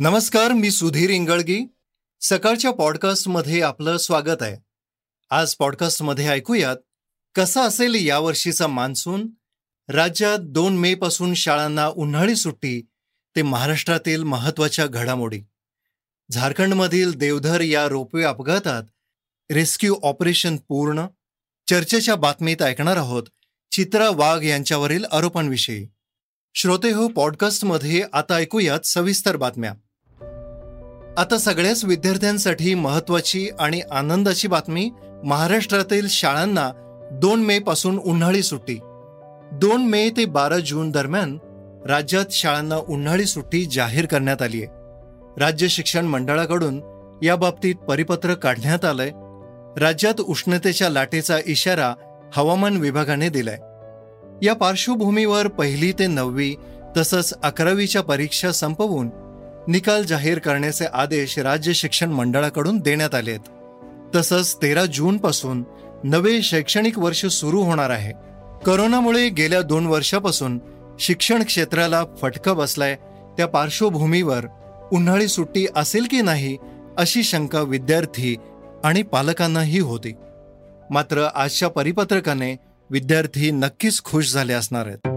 नमस्कार मी सुधीर इंगळगी. सकाळच्या पॉडकास्टमध्ये आपलं स्वागत आहे. आज पॉडकास्टमध्ये ऐकूयात कसा असेल यावर्षीचा मान्सून? राज्यात दोन मे पासून शाळांना उन्हाळी सुट्टी ते महाराष्ट्रातील महत्त्वाच्या घडामोडी. झारखंडमधील देवधर या रोपवे अपघातात रेस्क्यू ऑपरेशन पूर्ण चर्चेच्या बातमीत ऐकणार आहोत चित्रा वाघ यांच्यावरील आरोपांविषयी. श्रोते हो पॉडकास्टमध्ये आता ऐकूयात सविस्तर बातम्या. आता सगळ्याच विद्यार्थ्यांसाठी महत्वाची आणि आनंदाची बातमी महाराष्ट्रातील शाळांना दोन मे पासून उन्हाळी सुट्टी. दोन मे ते बारा जून दरम्यान राज्यात शाळांना उन्हाळी सुट्टी जाहीर करण्यात आली आहे. राज्य शिक्षण मंडळाकडून या बाबतीत परिपत्रक काढण्यात आलंय. राज्यात उष्णतेच्या लाटेचा इशारा हवामान विभागाने दिलाय. या पार्श्वभूमीवर पहिली ते नववी तसंच अकरावीच्या परीक्षा संपवून निकाल जाहीर करण्याचे आदेश राज्य शिक्षण मंडळाकडून देण्यात आले आहेत. तसंच तेरा जूनपासून नवे शैक्षणिक वर्ष सुरू होणार आहे. करोनामुळे गेल्या दोन वर्षापासून शिक्षण क्षेत्राला फटका बसलाय. त्या पार्श्वभूमीवर उन्हाळी सुट्टी असेल की नाही अशी शंका विद्यार्थी आणि पालकांनाही होती. मात्र आजच्या परिपत्रकाने विद्यार्थी नक्कीच खुश झाले असणार आहेत.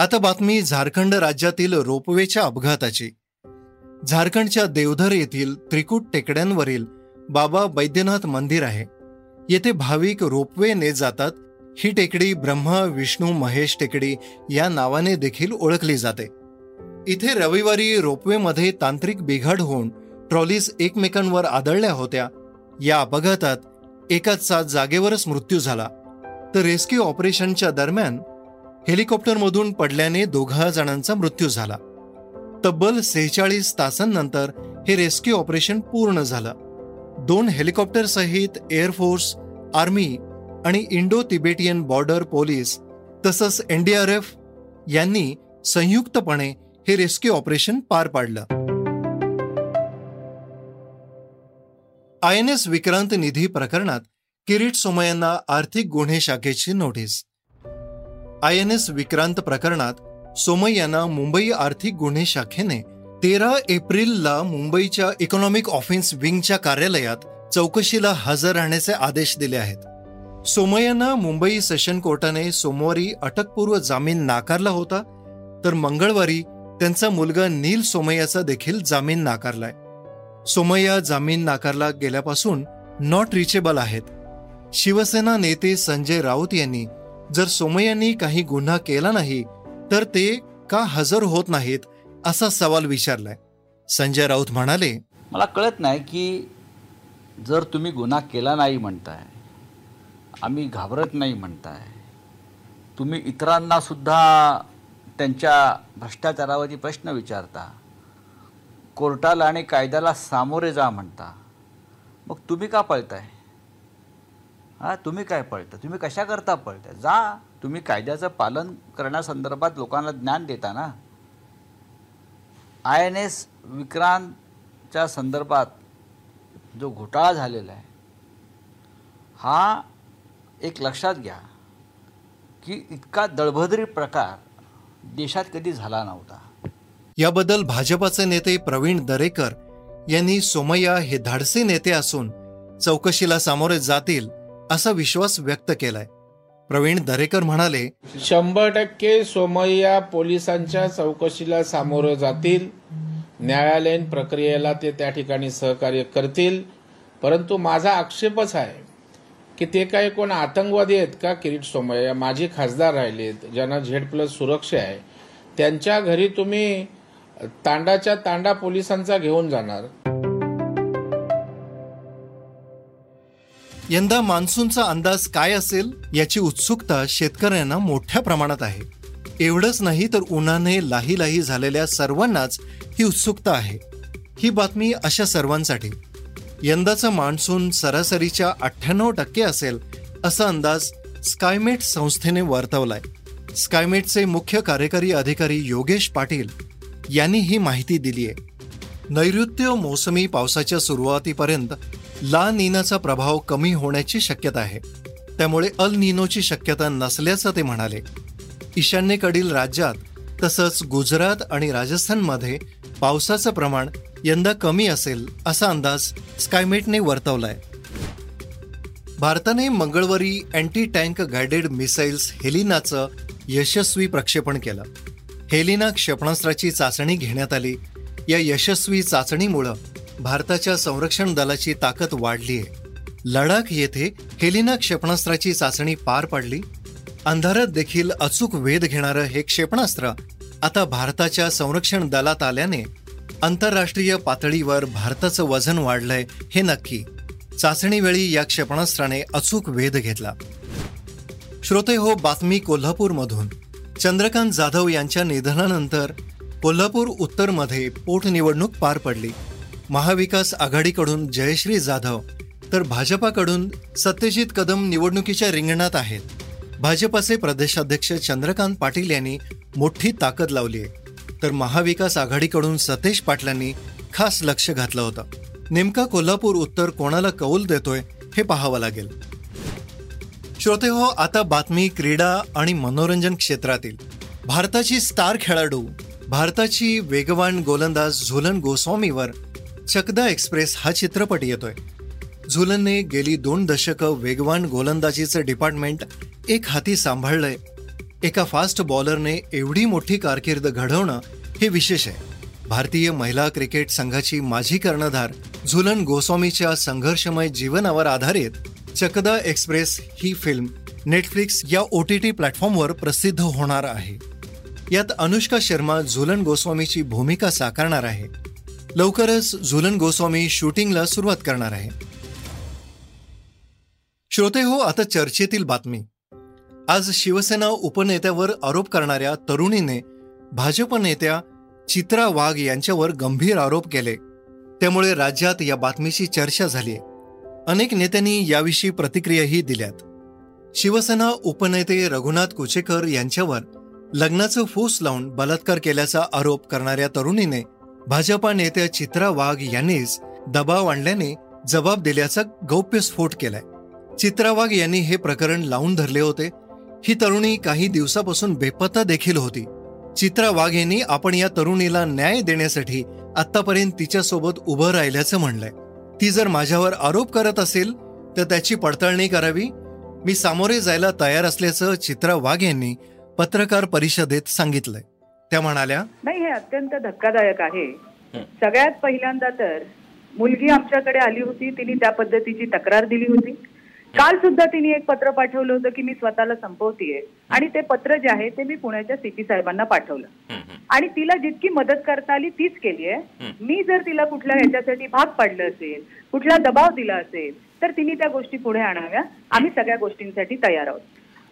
आता बातमी झारखंड राज्यातील रोपवेच्या अपघाताची. झारखंडच्या देवधर येथील त्रिकूट टेकड्यांवरील बाबा बैद्यनाथ मंदिर आहे. येथे भाविक रोपवेने जातात. ही टेकडी ब्रह्मा विष्णू महेश टेकडी या नावाने देखील ओळखली जाते. इथे रविवारी रोपवेमध्ये तांत्रिक बिघाड होऊन ट्रॉलीज एकमेकांवर आदळल्या होत्या. या अपघातात एकाचा जागेवरच मृत्यू झाला. तर रेस्क्यू ऑपरेशनच्या दरम्यान हेलिकॉप्टरमधून पडल्याने दोघा जणांचा मृत्यू झाला. तब्बल सेहेचाळीस तासांनंतर हे रेस्क्यू ऑपरेशन पूर्ण झालं. दोन हेलिकॉप्टरसहित एअरफोर्स आर्मी आणि इंडो तिबेटियन बॉर्डर पोलीस तसंच एनडीआरएफ यांनी संयुक्तपणे हे रेस्क्यू ऑपरेशन पार पाडलं. आय एन एस विक्रांत निधी प्रकरणात किरीट सोमय्यांना आर्थिक गुन्हे शाखेची notice. I N S Vikrant प्रकरणात सोमय्यांना मुंबई आर्थिक गुन्हे शाखेने तेरा एप्रिलला मुंबईच्या इकॉनॉमिक ऑफेन्स विंगच्या कार्यालयात चौकशीला हजर राहण्याचे आदेश दिले आहेत. सोमय्यांना मुंबई सेशन कोर्टाने सोमवारी अटकपूर्व जामीन नाकारला होता तर मंगळवारी त्यांचा मुलगा नील सोमय्याचा देखील जामीन नाकारलाय. सोमय्या जामीन नाकारला गेल्यापासून नॉट रिचेबल आहेत. शिवसेना नेते संजय राऊत यांनी जर सोमय्यांनी काही गुन्हा केला नाही तर ते का हजर होत नाहीत असा सवाल विचारलाय. संजय राऊत म्हणाले मला कळत नाही की जर तुम्ही गुन्हा केला नाही म्हणताय आम्ही घाबरत नाही म्हणताय तुम्ही इतरांना सुद्धा त्यांच्या भ्रष्टाचारावरती प्रश्न विचारता कोर्टाला आणि कायद्याला सामोरे जा म्हणता मग तुम्ही का पळताय? हां तुम्ही काय पळता? तुम्ही कशा करता पळता? जा तुम्ही कायद्याचं पालन करण्यासंदर्भात लोकांना ज्ञान देता ना. आय एन एस विक्रांतच्या संदर्भात जो घोटाळा झालेला आहे हा एक लक्षात घ्या की इतका दळभद्री प्रकार देशात कधी झाला नव्हता. याबद्दल भाजपाचे नेते प्रवीण दरेकर यांनी सोमय्या हे धाडसी नेते असून चौकशीला सामोरे जातील असा विश्वास व्यक्त केलाय. प्रवीण दरेकर म्हणाले शंभर टक्के सोमय्या पोलिसांच्या चौकशीला सामोरं जातील. न्यायालयीन प्रक्रियेला ते त्या ठिकाणी सहकार्य करतील. परंतु माझा आक्षेपच आहे की ते काही कोण आतंकवादी आहेत का किरीट सोमय्या? माझी खासदार राहिलेत ज्यांना झेड प्लस सुरक्षा आहे. त्यांच्या घरी तुम्ही तांडाच्या तांडा पोलिसांचा घेऊन जाणार. यंदा मान्सूनचा अंदाज काय असेल याची उत्सुकता शेतकऱ्यांना मोठ्या प्रमाणात आहे. एवढंच नाही तर उन्हाने लाही लाही झालेल्या सर्वांनाच ही उत्सुकता आहे. ही बातमी अशा सर्वांसाठी. यंदाचा मान्सून सरासरीच्या अठ्ठ्याण्णव टक्के असेल असा अंदाज स्कायमेट संस्थेने वर्तवलाय. स्कायमेटचे मुख्य कार्यकारी अधिकारी योगेश पाटील यांनी ही माहिती दिली आहे नैऋत्य मोसमी पावसाच्या सुरुवातीपर्यंत ला नीनाचा प्रभाव कमी होण्याची शक्यता आहे. त्यामुळे अल निनोची शक्यता नसल्याचं ते म्हणाले. ईशान्येकडील राज्यात तसंच गुजरात आणि राजस्थानमध्ये पावसाचं प्रमाण यंदा कमी असेल असा अंदाज स्कायमेटने वर्तवलाय. भारताने मंगळवारी अँटी टँक गायडेड मिसाईल्स हेलिनाचं यशस्वी प्रक्षेपण केलं. हेलिना क्षेपणास्त्राची चाचणी घेण्यात आली. या यशस्वी चाचणीमुळं भारताच्या संरक्षण दलाची ताकद वाढली आहे लडाख येथे हेलिना क्षेपणास्त्राची चाचणी पार पडली. अंधारात देखील अचूक वेध घेणारं हे क्षेपणास्त्र आता भारताच्या संरक्षण दलात आल्याने आंतरराष्ट्रीय पातळीवर भारताचं वजन वाढलंय हे नक्की. चाचणीवेळी या क्षेपणास्त्राने अचूक वेध घेतला. श्रोते हो बातमी कोल्हापूरमधून. चंद्रकांत जाधव यांच्या निधनानंतर कोल्हापूर उत्तरमध्ये पोटनिवडणूक पार पडली. महाविकास आघाडीकडून जयश्री जाधव तर भाजपाकडून सत्यजित कदम निवडणुकीच्या रिंगणात आहेत. भाजपाचे प्रदेशाध्यक्ष चंद्रकांत पाटील यांनी मोठी ताकद लावली आहे. तर महाविकास आघाडीकडून सतेश पाटलांनी खास लक्ष घातलं होतं. नेमका कोल्हापूर उत्तर कोणाला कौल देतोय हे पाहावं लागेल. श्रोते हो आता बातमी क्रीडा आणि मनोरंजन क्षेत्रातील. भारताची स्टार खेळाडू भारताची वेगवान गोलंदाज झुलन गोस्वामीवर चकदा एक्सप्रेस हा चित्रपट येतोय. झुलनने गेली दोन दशकं वेगवान गोलंदाजीचं डिपार्टमेंट एक हाती सांभाळलंय. एका फास्ट बॉलरने एवढी मोठी कारकीर्द घडवणं हे विशेष आहे. भारतीय महिला क्रिकेट संघाची माजी कर्णधार झुलन गोस्वामीच्या संघर्षमय जीवनावर आधारित चकदा एक्सप्रेस ही फिल्म नेटफ्लिक्स या ओ टी टी प्लॅटफॉर्मवर प्रसिद्ध होणार आहे. यात अनुष्का शर्मा झुलन गोस्वामीची भूमिका साकारणार आहे. लवकरच झुलन गोस्वामी शूटिंगला सुरुवात करणार आहे. श्रोते हो आता चर्चेतील बातमी. आज शिवसेना उपनेत्यावर आरोप करणाऱ्या तरुणीने भाजप नेत्या चित्रा वाघ यांच्यावर गंभीर आरोप केले. त्यामुळे राज्यात या बातमीची चर्चा झाली अनेक नेत्यांनी याविषयी प्रतिक्रियाही दिल्यात. शिवसेना उपनेते रघुनाथ कुचेकर यांच्यावर लग्नाचं फूस लावून बलात्कार केल्याचा आरोप करणाऱ्या तरुणीने भाजपा नेत्या चित्रा वाघ यांनीच दबाव आणल्याने जबाब दिल्याचा गौप्यस्फोट केलाय. चित्रा वाघ यांनी हे प्रकरण लावून धरले होते. ही तरुणी काही दिवसापासून बेपत्ता देखील होती. चित्रा वाघ यांनी आपण या तरुणीला न्याय देण्यासाठी आतापर्यंत तिच्यासोबत उभं राहिल्याचं म्हणलंय. ती जर माझ्यावर आरोप करत असेल तर त्याची पडताळणी करावी. मी सामोरे जायला तयार असल्याचं चित्रा वाघ यांनी पत्रकार परिषदेत सांगितलंय. त्या म्हणाल्या नाही हे अत्यंत धक्कादायक आहे. सगळ्यात पहिल्यांदा तर मुलगी आमच्याकडे आली होती तिने त्या पद्धतीची तक्रार दिली होती. काल सुद्धा तिने एक पत्र पाठवलं होतं की मी स्वतःला संपवतीये. आणि ते पत्र जे आहे ते मी पुण्याच्या सीपी साहेबांना पाठवलं. आणि तिला जितकी मदत करता आली तीच केली आहे. मी जर तिला कुठल्या ह्याच्यासाठी भाग पाडलं असेल कुठला दबाव दिला असेल तर तिने त्या गोष्टी पुढे आणाव्या. आम्ही सगळ्या गोष्टींसाठी तयार आहोत.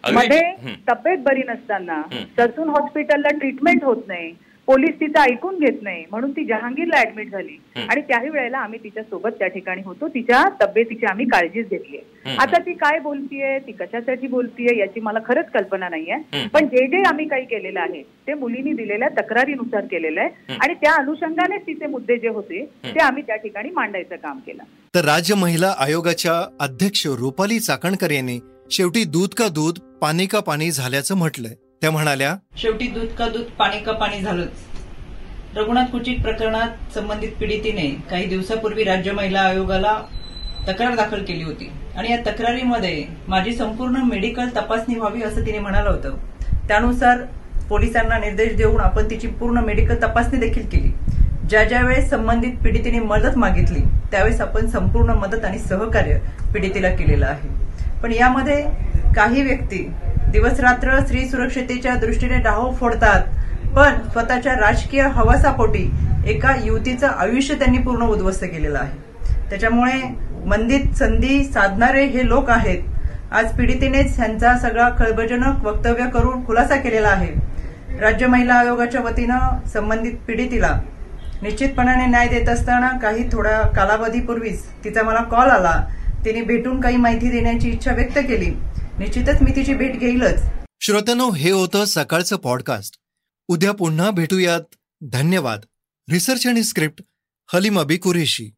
मध्ये तब्येत बरी नसताना ससून हॉस्पिटलला ट्रीटमेंट होत नाही पोलीस तिचं ऐकून घेत नाही म्हणून ती जहांगीरला ऍडमिट झाली. आणि त्याही वेळेला आम्ही तिच्या सोबत त्या ठिकाणी होतो तिच्या तब्येतीची आम्ही काळजीच घेतली आता ती काय बोलतीये ती कशासाठी बोलतीये याची मला खरंच कल्पना नाहीये. पण जे जे आम्ही काही केलेलं आहे ते मुलींनी दिलेल्या तक्रारीनुसार केलेलं आहे. आणि त्या अनुषंगानेच तिचे मुद्दे जे होते ते आम्ही त्या ठिकाणी मांडायचं काम केलं. तर राज्य महिला आयोगाच्या अध्यक्ष रुपाली चाकणकर यांनी शेवटी दूध का दूध पाणी का पाणी झाल्याचं म्हटलंय. त्या म्हणाल्या शेवटी दूध का दूध पाणी का पाणी झालंच. रघुनाथ कुचित प्रकरणात संबंधित पीडितीने काही दिवसापूर्वी राज्य महिला आयोगाला तक्रार दाखल केली होती. आणि या तक्रारीमध्ये माझी संपूर्ण मेडिकल तपासणी व्हावी असं तिने म्हणालं होतं. त्यानुसार पोलिसांना निर्देश देऊन आपण तिची पूर्ण मेडिकल तपासणी देखील केली. ज्या ज्या वेळेस संबंधित पीडितीने मदत मागितली त्यावेळेस आपण संपूर्ण मदत आणि सहकार्य पीडितीला केलेलं आहे. पण यामध्ये काही व्यक्ती दिवसरात्र स्त्री सुरक्षतेच्या दृष्टीने डाहो फोडतात पण स्वतःच्या राजकीय हवासापोटी एका युवतीचं आयुष्य त्यांनी पूर्ण उद्ध्वस्त केलेलं आहे. त्याच्यामुळे मंदित संधी साधणारे हे लोक आहेत. आज पीडितेनेच त्यांचा सगळा खळबळजनक वक्तव्य करून खुलासा केलेला आहे. राज्य महिला आयोगाच्या वतीनं संबंधित पीडितीला निश्चितपणाने न्याय देत असताना काही थोड्या कालावधीपूर्वीच तिचा मला कॉल आला. तिने भेटून काही माहिती देण्याची इच्छा व्यक्त केली. निश्चितच मी तिची भेट घेईलच. श्रोत्यानो हे होतं सकाळचं पॉडकास्ट उद्या पुन्हा भेटूयात. धन्यवाद. रिसर्च आणि स्क्रिप्ट हलीम अबी कुरेशी.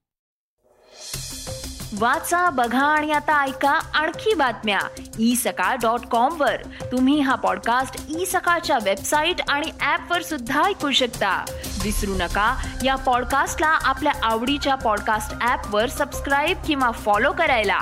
वाचा बघा आणि आता ऐका आणखी बातम्या. ई सकाळ डॉट कॉम वर. तुम्ही हा पॉडकास्ट ई सकाळच्या वेबसाईट आणि ऍप वर सुद्धा ऐकू शकता. विसरू नका या पॉडकास्टला आपल्या आवडीच्या पॉडकास्ट ऍप वर सबस्क्राईब किंवा फॉलो करायला.